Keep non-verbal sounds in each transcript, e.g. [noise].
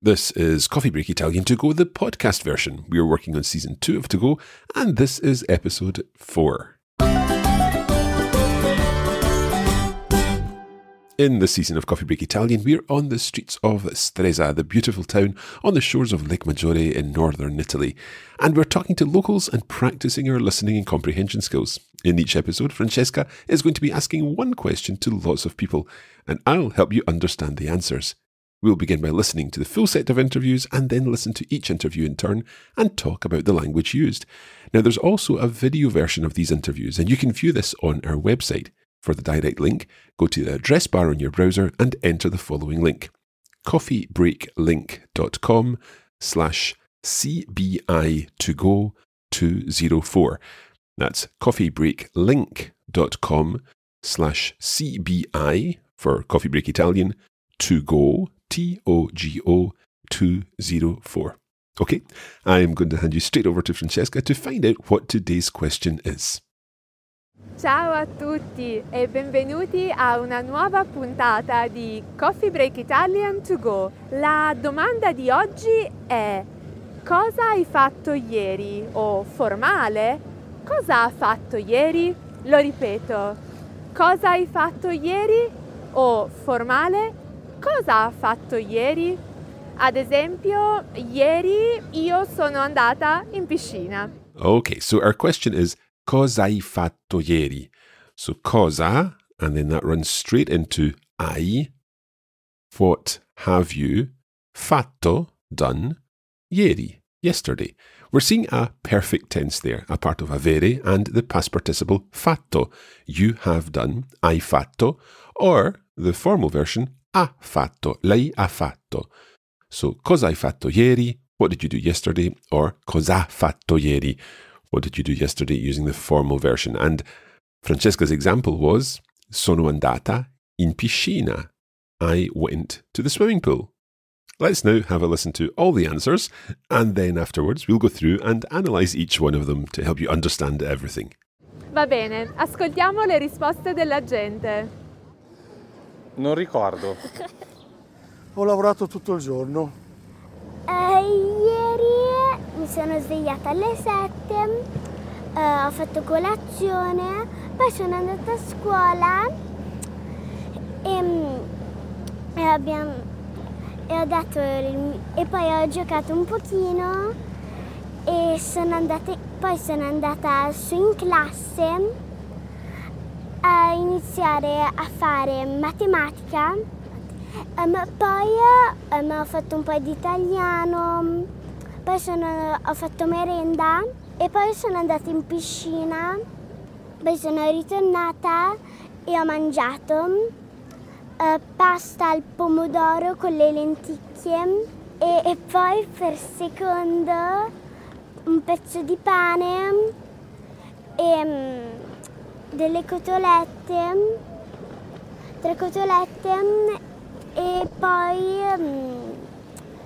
This is Coffee Break Italian To Go, the podcast version. We are working on season two of To Go, and this is episode four. In this season of Coffee Break Italian, we're on the streets of Stresa, the beautiful town on the shores of Lake Maggiore in northern Italy. And we're talking to locals and practicing our listening and comprehension skills. In each episode, Francesca is going to be asking one question to lots of people, and I'll help you understand the answers. We'll begin by listening to the full set of interviews and then listen to each interview in turn and talk about the language used. Now, there's also a video version of these interviews, and you can view this on our website. For the direct link, go to the address bar on your browser and enter the following link coffeebreaklink.com slash CBI to go 204. That's coffeebreaklink.com slash CBI for Coffee Break Italian to go T O G O 204. Okay, I'm going to hand you straight over to Francesca to find out what today's question is. Ciao a tutti e benvenuti a una nuova puntata di Coffee Break Italian to go. La domanda di oggi è cosa hai fatto ieri o formale? Cosa ha fatto ieri? Lo ripeto. Cosa hai fatto ieri o formale? Cosa ha fatto ieri? Ad esempio, ieri io sono andata in piscina. Okay, so our question is Cosa hai fatto ieri? So cosa, and then that runs straight into hai. What have you fatto done ieri, yesterday? We're seeing a perfect tense there, a part of avere and the past participle fatto. You have done, hai fatto, or the formal version ha fatto, lei ha fatto. So cosa hai fatto ieri? What did you do yesterday? Or cosa fatto ieri? What did you do yesterday using the formal version? And Francesca's example was sono andata in piscina. I went to the swimming pool. Let's now have a listen to all the answers, and then afterwards we'll go through and analyse each one of them to help you understand everything. Va bene, ascoltiamo le risposte della gente. Non ricordo. Ho lavorato tutto il giorno. Eh, ieri mi sono svegliata alle 7, eh, ho fatto colazione, poi sono andata a scuola e, e abbiamo, e ho dato il- e poi ho giocato un pochino e sono andata, poi sono andata su in classe iniziare a fare matematica, Ehm, poi ehm, ho fatto un po' di italiano, poi sono- ho fatto merenda e poi sono andata in piscina, poi sono ritornata e ho mangiato eh, pasta al pomodoro con le lenticchie e, e poi per secondo un pezzo di pane e mm, delle cotolette, tre cotolette mm, e poi mm,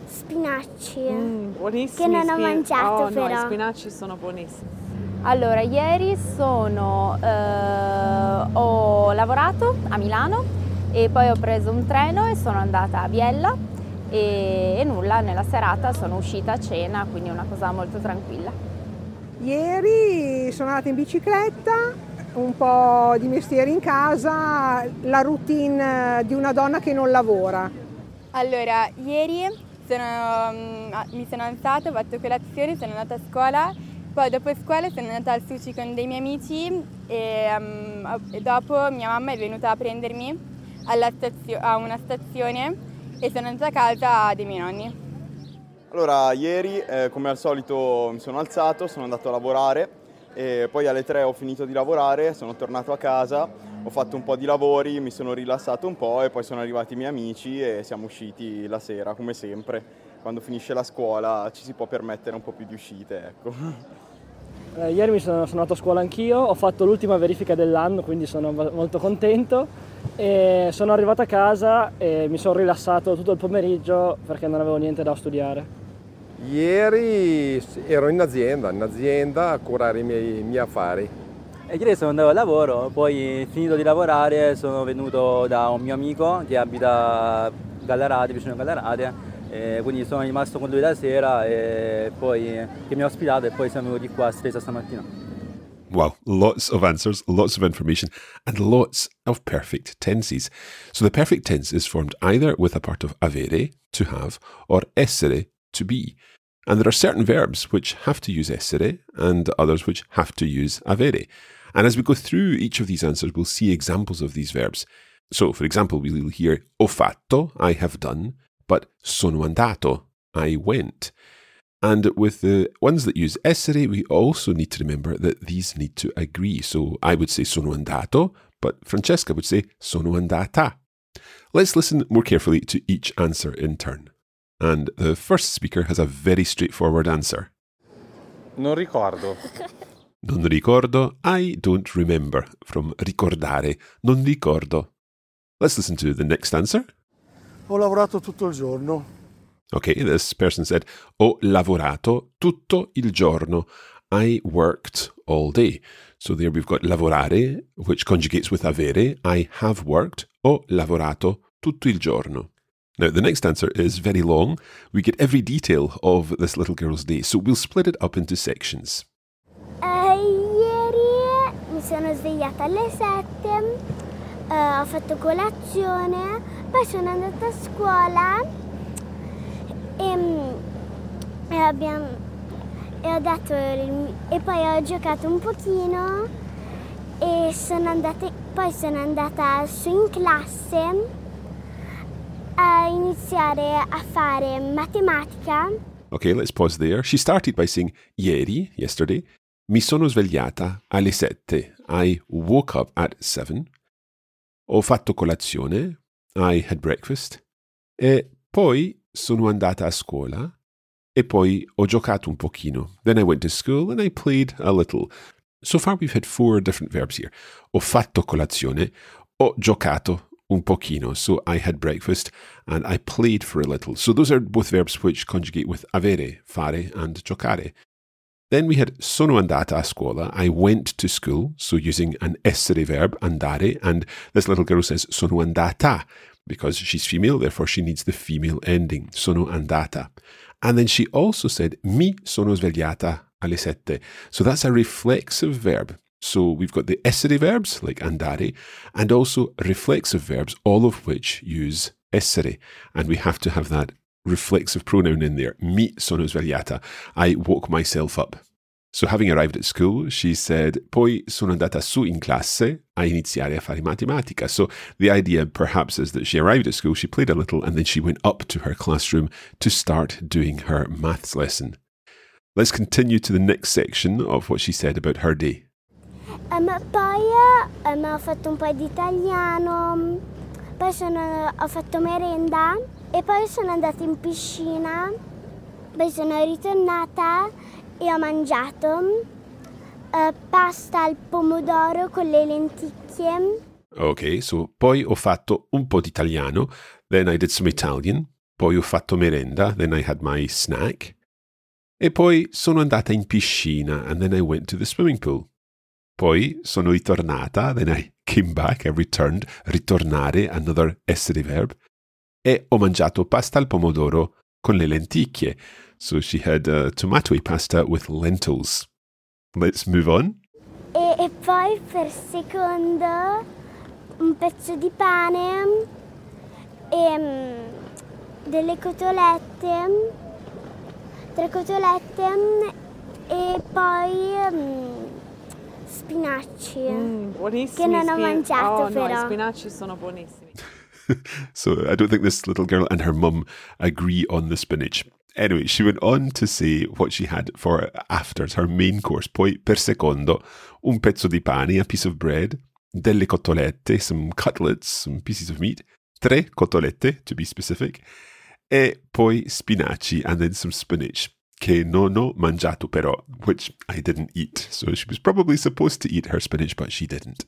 spinaci Mm, buonissimi. che non ho spin- mangiato oh, no, i però. spinaci sono buonissimi. Allora, ieri sono, eh, ho lavorato a Milano e poi ho preso un treno e sono andata a Biella e, e nulla, nella serata sono uscita a cena, quindi una cosa molto tranquilla. Ieri sono andata in bicicletta, un po' di mestiere in casa, la routine di una donna che non lavora. Allora, ieri sono, mm, mi sono alzata, ho fatto colazione, sono andata a scuola, poi dopo scuola sono andata al sushi con dei miei amici e, mm, e dopo mia mamma è venuta a prendermi alla stazio- a una stazione e sono andata a casa dei miei nonni. Allora, ieri eh, come al solito mi sono alzato, sono andato a lavorare e poi alle 3 ho finito di lavorare, sono tornato a casa, ho fatto un po' di lavori, mi sono rilassato un po' e poi sono arrivati i miei amici e siamo usciti la sera come sempre. Quando finisce la scuola ci si può permettere un po' più di uscite, ecco. [laughs] Eh, ieri mi sono, sono andato a scuola anch'io, ho fatto l'ultima verifica dell'anno, quindi sono molto contento. E sono arrivato a casa e mi sono rilassato tutto il pomeriggio perché non avevo niente da studiare. Ieri ero in azienda, in azienda a curare i miei, i miei affari. E ieri sono andato al lavoro, poi finito di lavorare sono venuto da un mio amico che abita a Gallarate, vicino a Gallarate, e quindi sono rimasto con lui la sera e poi che mi ha ospitato e poi siamo venuti qua a Stresa stamattina. Wow, lots of answers, lots of information, and lots of perfect tenses. So the perfect tense is formed either with a part of avere, to have, or essere, to be. And there are certain verbs which have to use essere and others which have to use avere. And as we go through each of these answers, we'll see examples of these verbs. So, for example, we'll hear ho fatto, I have done, but sono andato, I went. And with the ones that use essere, we also need to remember that these need to agree. So I would say sono andato, but Francesca would say sono andata. Let's listen more carefully to each answer in turn. And the first speaker has a very straightforward answer. Non ricordo. [laughs] Non ricordo, I don't remember, from ricordare, non ricordo. Let's listen to the next answer. Ho lavorato tutto il giorno. Okay, this person said, Ho lavorato tutto il giorno. I worked all day. So there we've got lavorare, which conjugates with avere. I have worked. Ho lavorato tutto il giorno. Now, the next answer is very long. We get every detail of this little girl's day, so we'll split it up into sections. Ieri mi sono svegliata alle 7, eh, ho fatto colazione, poi sono andata a scuola e, mm, e abbiamo- e ho dato il- e poi ho giocato un pochino e sono andata, poi sono andata su in classe a iniziare a fare matematica. Okay, let's pause there. She started by saying ieri, yesterday, mi sono svegliata alle sette. I woke up at seven. Ho fatto colazione. I had breakfast. E poi sono andata a scuola. E poi ho giocato un pochino. Then I went to school and I played a little. So far we've had four different verbs here. Ho fatto colazione. Ho giocato un pochino. So I had breakfast and I played for a little. So those are both verbs which conjugate with avere, fare, and giocare. Then we had sono andata a scuola. I went to school. So using an essere verb, andare. And this little girl says sono andata because she's female, therefore she needs the female ending. Sono andata. And then she also said mi sono svegliata alle sette. So that's a reflexive verb. So we've got the essere verbs like andare and also reflexive verbs, all of which use essere, and we have to have that reflexive pronoun in there. Mi sono svegliata. I woke myself up. So having arrived at school, she said, poi sono andata su in classe a iniziare a fare matematica. So the idea perhaps is that she arrived at school, she played a little, and then she went up to her classroom to start doing her maths lesson. Let's continue to the next section of what she said about her day. Um, poi um, ho fatto un po' di italiano, poi sono, ho fatto merenda e poi sono andata in piscina, poi sono ritornata e ho mangiato uh, pasta al pomodoro con le lenticchie. Ok, so poi ho fatto un po' di italiano, then I did some Italian, poi ho fatto merenda, then I had my snack, e poi sono andata in piscina, and then I went to the swimming pool. Poi sono ritornata, then I came back, I returned, ritornare, another essere verb, e ho mangiato pasta al pomodoro con le lenticchie. So she had uh, tomato pasta with lentils. Let's move on. E, e poi per secondo un pezzo di pane e mm, delle cotolette, tre cotolette e poi mm, spinaci Mm, che buonissimi. non ho spin- mangiato oh, no, i però. spinaci sono buonissimi. [laughs] So I don't think this little girl and her mum agree on the spinach. Anyway, she went on to say what she had for afters, her main course. Poi, per secondo, un pezzo di pane, a piece of bread, delle cotolette, some cutlets, some pieces of meat, tre cotolette, to be specific, e poi spinaci, and then some spinach, che non ho mangiato però, which I didn't eat. So she was probably supposed to eat her spinach, but she didn't.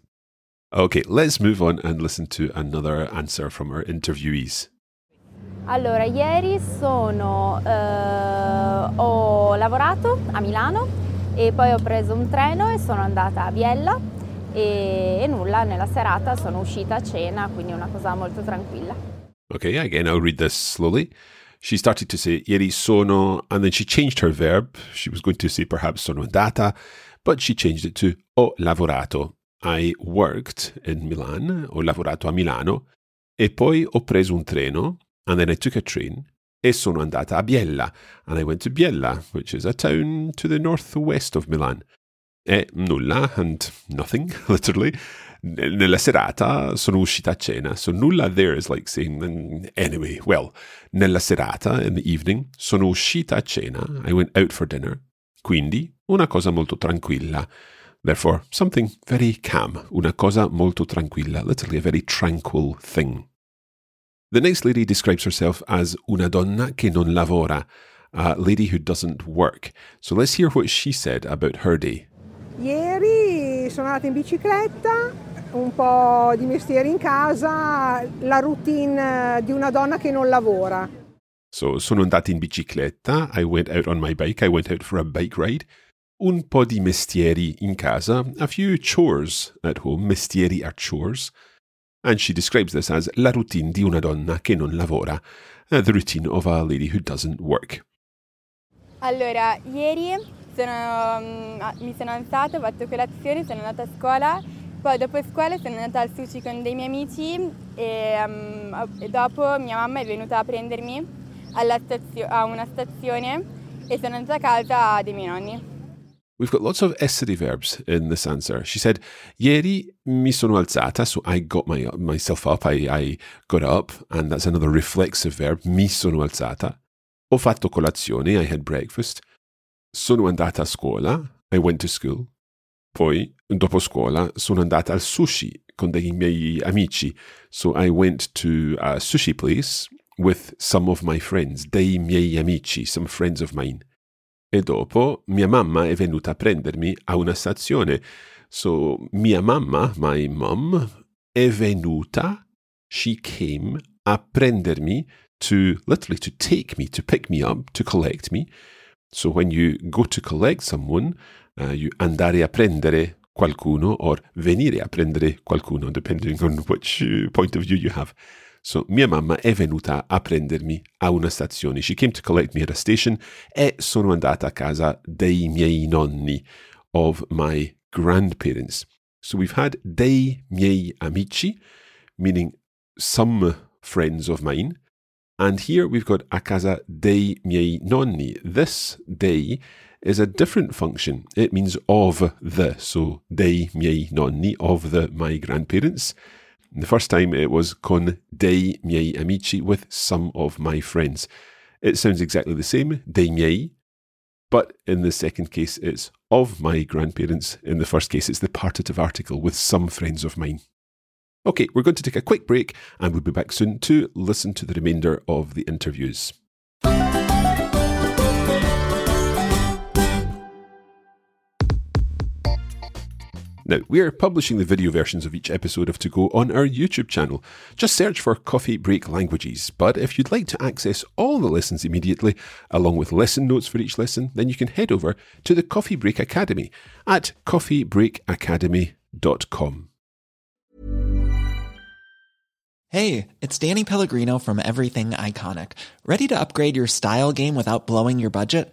Okay, let's move on and listen to another answer from our interviewees. Allora, ieri sono, eh, ho lavorato a Milano e poi ho preso un treno e sono andata a Biella e, e nulla, nella serata sono uscita a cena, quindi una cosa molto tranquilla. Okay, again, I'll read this slowly. She started to say ieri sono, and then she changed her verb. She was going to say perhaps sono andata, but she changed it to ho lavorato. I worked in Milan, ho lavorato a Milano, e poi ho preso un treno, and then I took a train, e sono andata a Biella, and I went to Biella, which is a town to the northwest of Milan. E nulla, and nothing, [laughs] literally. Nella serata sono uscita a cena. So nulla there is like saying, "Mm, anyway, well, nella serata, in the evening, sono uscita a cena. I went out for dinner. Quindi, una cosa molto tranquilla. Therefore, something very calm. Una cosa molto tranquilla. Literally, a very tranquil thing. The next lady describes herself as una donna che non lavora, a lady who doesn't work. So let's hear what she said about her day. Ieri sono andata in bicicletta, un po' di mestiere in casa, la routine di una donna che non lavora. So, sono andata in bicicletta. I went out on my bike. I went out for a bike ride. Un po' di mestieri in casa. A few chores at home. Mestieri are chores. And she describes this as la routine di una donna che non lavora. uh, the routine of a lady who doesn't work. Allora, ieri sono, mm, mi sono alzata, ho fatto colazione, sono andata a scuola, poi dopo scuola sono andata al sushi con dei miei amici e, mm, e dopo mia mamma è venuta a prendermi stazio- a una stazione e sono andata a casa dei miei nonni. We've got lots of essere verbs in this answer. She said, Ieri mi sono alzata, so I got my, myself up, I, I got up, and that's another reflexive verb, mi sono alzata. Ho fatto colazione, I had breakfast. Sono andata a scuola, I went to school. Poi, dopo scuola, sono andata al sushi con dei miei amici. So I went to a sushi place with some of my friends, dei miei amici, some friends of mine. E dopo mia mamma è venuta a prendermi a una stazione. So mia mamma, my mom, è venuta, she came a prendermi to literally to take me, to pick me up, to collect me. So when you go to collect someone, uh, you andare a prendere qualcuno or venire a prendere qualcuno, depending on which uh, point of view you have. So mia mamma è venuta a prendermi a una stazione. She came to collect me at a station e sono andata a casa dei miei nonni, of my grandparents. So we've had dei miei amici, meaning some friends of mine. And here we've got a casa dei miei nonni. This dei is a different function. It means of the. So dei miei nonni, of the my grandparents. The first time it was con dei miei amici, with some of my friends. It sounds exactly the same, dei miei, but in the second case it's of my grandparents. In the first case it's the partitive article with some friends of mine. Okay, we're going to take a quick break and we'll be back soon to listen to the remainder of the interviews. Now, we're publishing the video versions of each episode of To Go on our YouTube channel. Just search for Coffee Break Languages. But if you'd like to access all the lessons immediately, along with lesson notes for each lesson, then you can head over to the Coffee Break Academy at coffeebreakacademy.com. Hey, it's Danny Pellegrino from Everything Iconic. Ready to upgrade your style game without blowing your budget?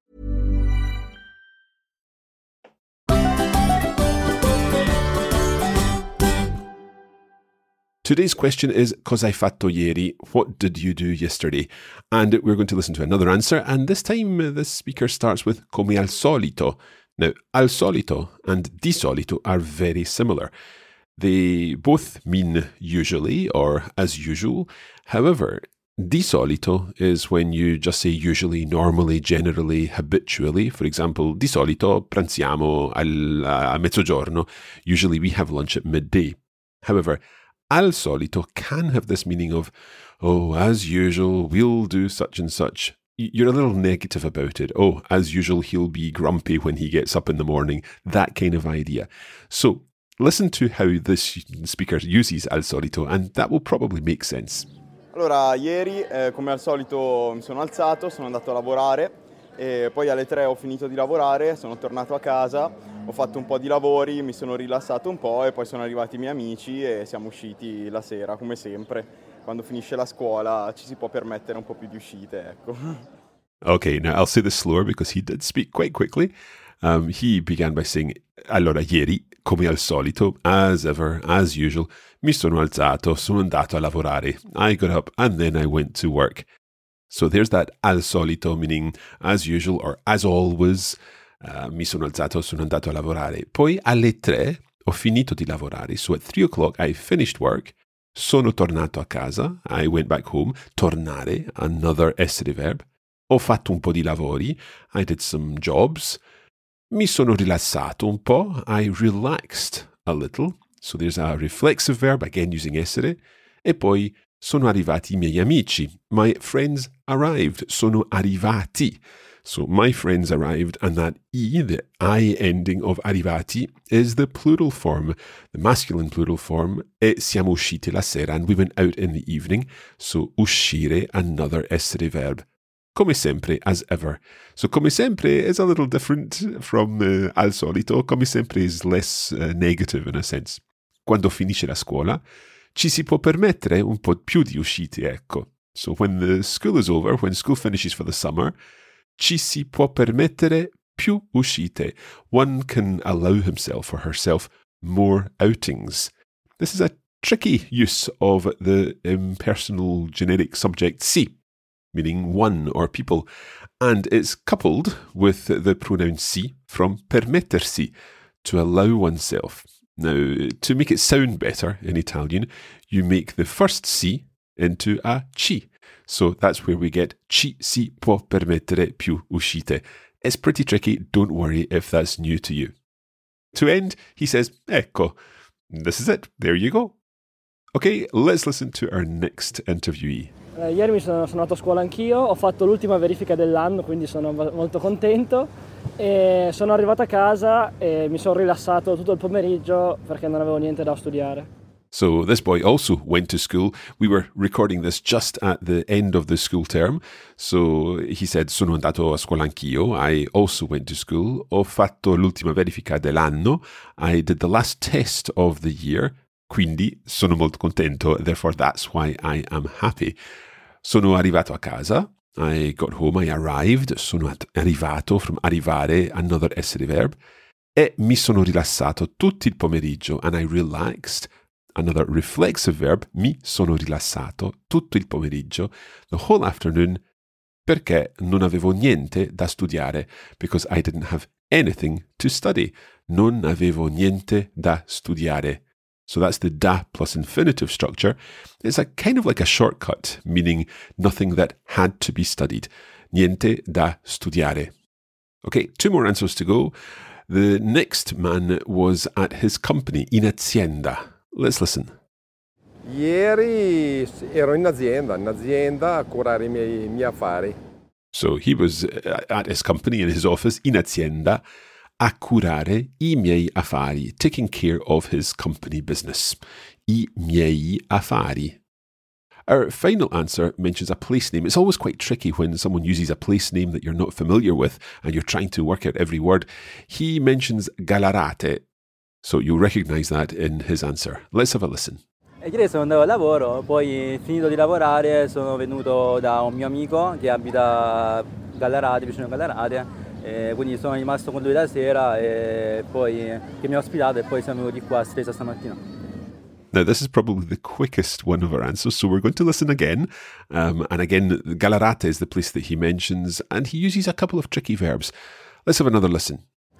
Today's question is Cosa hai fatto ieri? What did you do yesterday? And we're going to listen to another answer. And this time, uh, the speaker starts with come al solito. Now, al solito and di solito are very similar. They both mean usually or as usual. However, di solito is when you just say usually, normally, generally, habitually. For example, di solito pranziamo al, a mezzogiorno. Usually we have lunch at midday. However, al solito can have this meaning of, oh, as usual, we'll do such and such. You're a little negative about it. Oh, as usual, he'll be grumpy when he gets up in the morning. That kind of idea. So listen to how this speaker uses al solito, and that will probably make sense. Allora, ieri, eh, come al solito, mi sono alzato, sono andato a lavorare e poi alle 3 ho finito di lavorare, sono tornato a casa, ho fatto un po' di lavori, mi sono rilassato un po' e poi sono arrivati i miei amici e siamo usciti la sera, come sempre. Quando finisce la scuola ci si può permettere un po' più di uscite, ecco. Okay, now I'll say this slower because he did speak quite quickly. Um, he began by saying, Allora, ieri, come al solito, as ever, as usual, mi sono alzato, sono andato a lavorare. I got up and then I went to work. So there's that al solito, meaning as usual or as always. Uh, mi sono alzato, sono andato a lavorare. Poi alle tre ho finito di lavorare. So at three o'clock I finished work. Sono tornato a casa. I went back home. Tornare, another essere verb. Ho fatto un po' di lavori. I did some jobs. Mi sono rilassato un po'. I relaxed a little. So there's a reflexive verb, again using essere. E poi sono arrivati i miei amici. My friends arrived. Sono arrivati. So my friends arrived, and that E, the I ending of arrivati, is the plural form, the masculine plural form. E siamo usciti la sera, and we went out in the evening. So uscire, another essere verb. Come sempre, as ever. So come sempre is a little different from uh, al solito. Come sempre is less uh, negative in a sense. Quando finisce la scuola, ci si può permettere un po' più di uscite, ecco. So when the school is over, when school finishes for the summer, ci si può permettere più uscite. One can allow himself or herself more outings. This is a tricky use of the impersonal generic subject si, meaning one or people, and it's coupled with the pronoun si from permettersi, to allow oneself. Now, to make it sound better in Italian, you make the first C into a ci. So that's where we get ci si può permettere più uscite. It's pretty tricky, don't worry if that's new to you. To end, he says, Ecco, this is it, there you go. Okay, let's listen to our next interviewee. Eh, ieri mi sono, sono andato a scuola anch'io, ho fatto l'ultima verifica dell'anno, quindi sono molto contento. E sono arrivato a casa e mi sono rilassato tutto il pomeriggio perché non avevo niente da studiare. So this boy also went to school. We were recording this just at the end of the school term. So he said, sono andato a scuola anch'io. I also went to school. Ho fatto l'ultima verifica dell'anno. I did the last test of the year. Quindi sono molto contento. Therefore, that's why I am happy. Sono arrivato a casa. I got home. I arrived. Sono arrivato. From arrivare, another essere verb. E mi sono rilassato tutto il pomeriggio. And I relaxed Another reflexive verb, mi sono rilassato tutto il pomeriggio, the whole afternoon, perché non avevo niente da studiare, because I didn't have anything to study. Non avevo niente da studiare. So that's the da plus infinitive structure. It's a kind of like a shortcut, meaning nothing that had to be studied. Niente da studiare. Okay, two more answers to go. The next man was at his company in azienda. Let's listen. Ieri ero in azienda, in azienda a curare i miei, miei affari. So he was uh, at his company in his office in azienda a curare i miei affari, taking care of his company business. I miei affari. Our final answer mentions a place name. It's always quite tricky when someone uses a place name that you're not familiar with and you're trying to work out every word. He mentions Gallarate, so you'll recognize that in his answer. Let's have a listen. Ieri sono andato a lavoro, poi finito di lavorare sono venuto da un mio amico che abita Gallarate, vicino a Gallarate, e quindi sono rimasto con lui la sera e poi che mi ha ospitato e poi siamo venuti qua a Stresa stamattina. Now, this is probably the quickest one of our answers, so we're going to listen again. Um, and again, Gallarate is the place that he mentions, and he uses a couple of tricky verbs. Let's have another listen.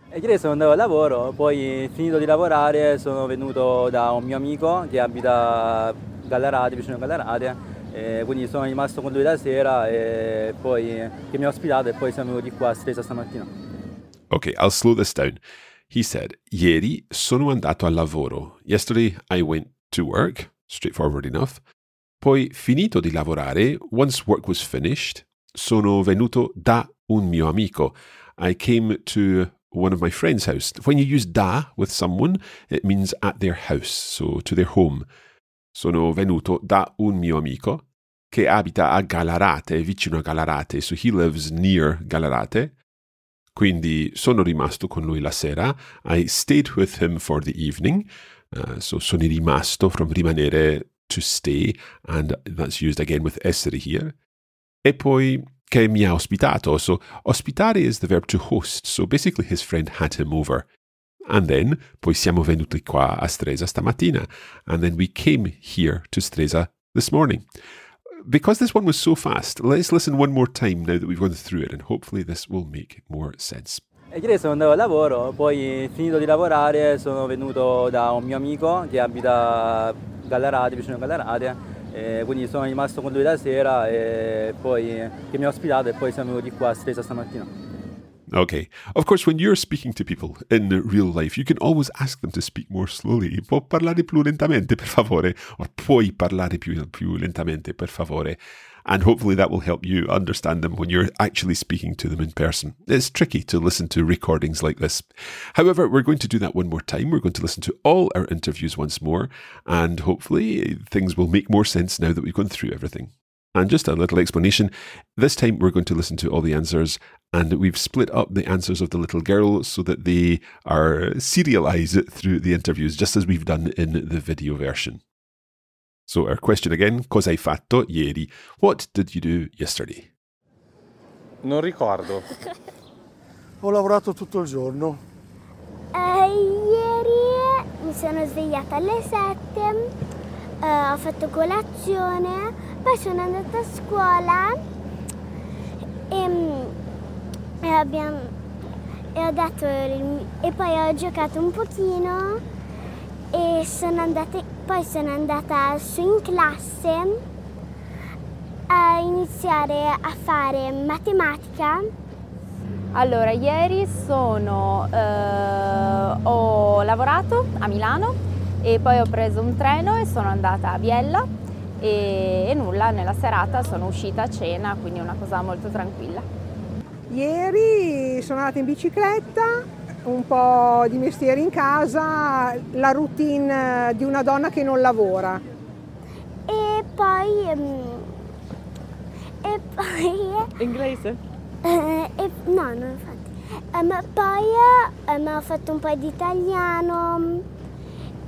E ieri sono andato a lavoro, poi finito di lavorare sono venuto da un mio amico che abita Gallarate, vicino a Gallarate, e quindi sono rimasto con lui la sera e poi che mi ha ospitato e poi siamo venuti qua a Stresa stamattina. Okay, I'll slow this down. He said, Ieri sono andato al lavoro. Yesterday I went to work, straightforward enough. Poi finito di lavorare, once work was finished, sono venuto da un mio amico. I came to one of my friend's house. When you use da with someone, it means at their house, so to their home. Sono venuto da un mio amico che abita a Gallarate, vicino a Gallarate, so he lives near Gallarate. Quindi sono rimasto con lui la sera. I stayed with him for the evening. Uh, so sono rimasto from rimanere to stay, and that's used again with essere here. E poi che mi ha ospitato. So, ospitare is the verb to host. So, basically, his friend had him over. And then, poi siamo venuti qua a Stresa stamattina. And then we came here to Stresa this morning. Because this one was so fast, let's listen one more time now that we've gone through it, and hopefully this will make more sense. E ieri sono andato a lavoro, poi finito di lavorare sono venuto da un mio amico che abita Gallarate, vicino a Gallarate, e quindi sono rimasto con lui la sera e poi che mi ha ospitato e poi siamo venuti qua a Stresa stamattina. Okay. Of course, when you're speaking to people in real life, you can always ask them to speak more slowly. Può parlare più lentamente, per favore? Or puoi parlare più, più lentamente, per favore? And hopefully that will help you understand them when you're actually speaking to them in person. It's tricky to listen to recordings like this. However, we're going to do that one more time. We're going to listen to all our interviews once more, and hopefully things will make more sense now that we've gone through everything. And just a little explanation. This time we're going to listen to all the answers, and we've split up the answers of the little girl so that they are serialized through the interviews, just as we've done in the video version. So, our question again cosa hai fatto ieri? What did you do yesterday? Non ricordo. Ho lavorato tutto il giorno. Eh, ieri mi sono svegliata alle 7, eh, ho fatto colazione, poi sono andata a scuola e, mm, e abbiamo, e ho dato il- e poi ho giocato un pochino e sono andata, poi sono andata su in classe a iniziare a fare matematica. Allora, ieri sono, eh, ho lavorato a Milano e poi ho preso un treno e sono andata a Biella e, e nulla, nella serata sono uscita a cena, quindi una cosa molto tranquilla. Ieri sono andata in bicicletta, un po' di mestiere in casa, la routine di una donna che non lavora. E poi... ehm, e poi... Inglese? eh, e- no, non infatti. Ehm, poi ehm, ho fatto un po' di italiano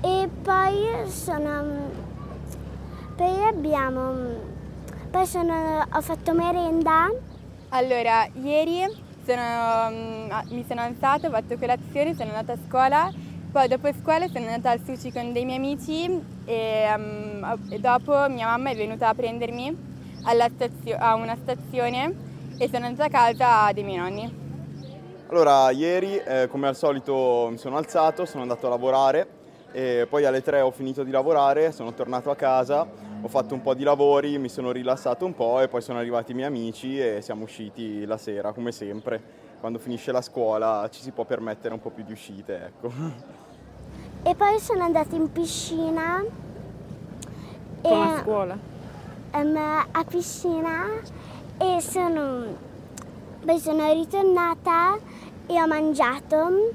e poi sono... Poi abbiamo... Poi sono, ho fatto merenda. Allora, ieri sono, mm, mi sono alzata, ho fatto colazione, sono andata a scuola, poi dopo scuola sono andata al sushi con dei miei amici e, mm, e dopo mia mamma è venuta a prendermi alla stazio- a una stazione e sono andata a casa dei miei nonni. Allora, ieri, eh, come al solito, mi sono alzato, sono andato a lavorare e poi alle 3 ho finito di lavorare, sono tornato a casa, ho fatto un po' di lavori, mi sono rilassato un po' e poi sono arrivati i miei amici e siamo usciti la sera, come sempre. Quando finisce la scuola ci si può permettere un po' più di uscite, ecco. E poi sono andata in piscina. Con la scuola? ehm, a piscina e sono, poi sono ritornata e ho mangiato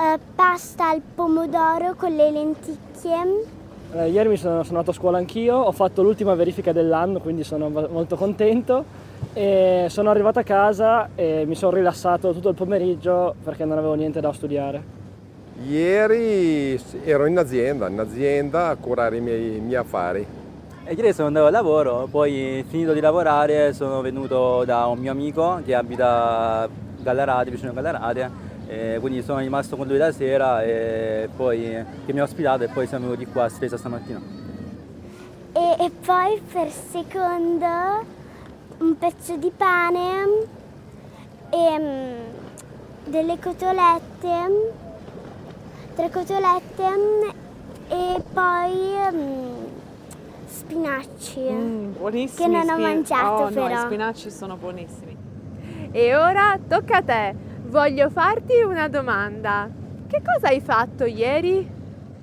eh, pasta al pomodoro con le lenticchie. Eh, ieri mi sono, sono andato a scuola anch'io, ho fatto l'ultima verifica dell'anno, quindi sono molto contento. E sono arrivato a casa e mi sono rilassato tutto il pomeriggio perché non avevo niente da studiare. Ieri ero in azienda, in azienda a curare i miei, i miei affari. E ieri sono andato al lavoro, poi finito di lavorare sono venuto da un mio amico che abita Gallarate, vicino a Gallarate, e quindi sono rimasto con lui la sera e poi che mi ha ospitato e poi siamo venuti qua a Spesa stamattina. E, e poi per secondo un pezzo di pane e mm, delle cotolette, tre cotolette mm, e poi mm, spinacci Buonissimi. che non ho spi- mangiato oh, no, i però. spinaci sono buonissimi. E ora tocca a te. Voglio farti una domanda. Che cosa hai fatto ieri?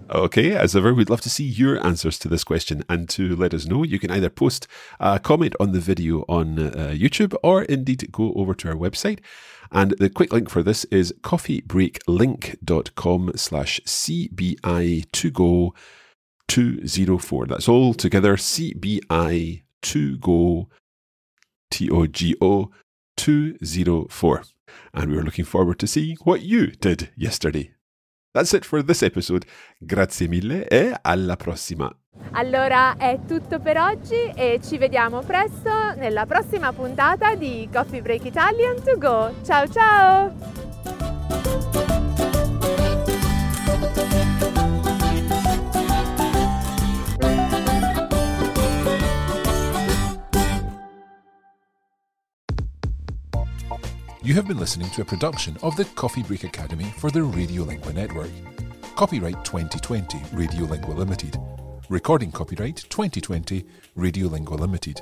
Okay, as ever, we'd love to see your answers to this question. And to let us know, you can either post a comment on the video on uh, YouTube or indeed go over to our website. And the quick link for this is coffeebreaklink.com slash CBI2go 204. That's all together CBI2go T-O-G-O 204. And we're looking forward to seeing what you did yesterday. That's it for this episode. Grazie mille e alla prossima. Allora è tutto per oggi e ci vediamo presto nella prossima puntata di Coffee Break Italian to go. Ciao ciao! You have been listening to a production of the Coffee Break Academy for the Radiolingua Network. Copyright 2020 Radiolingua Limited. Recording copyright 2020 Radiolingua Limited.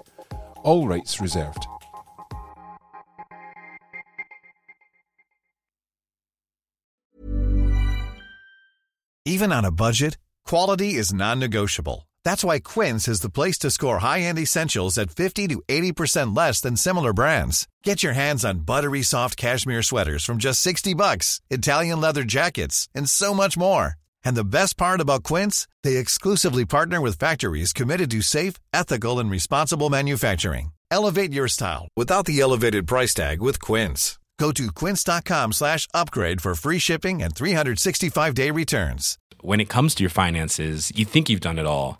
All rights reserved. Even on a budget, quality is non-negotiable. That's why Quince is the place to score high-end essentials at 50 to 80% less than similar brands. Get your hands on buttery soft cashmere sweaters from just 60 bucks, Italian leather jackets, and so much more. And the best part about Quince, they exclusively partner with factories committed to safe, ethical, and responsible manufacturing. Elevate your style without the elevated price tag with Quince. Go to quince.com slash upgrade for free shipping and 365-day returns. When it comes to your finances, you think you've done it all.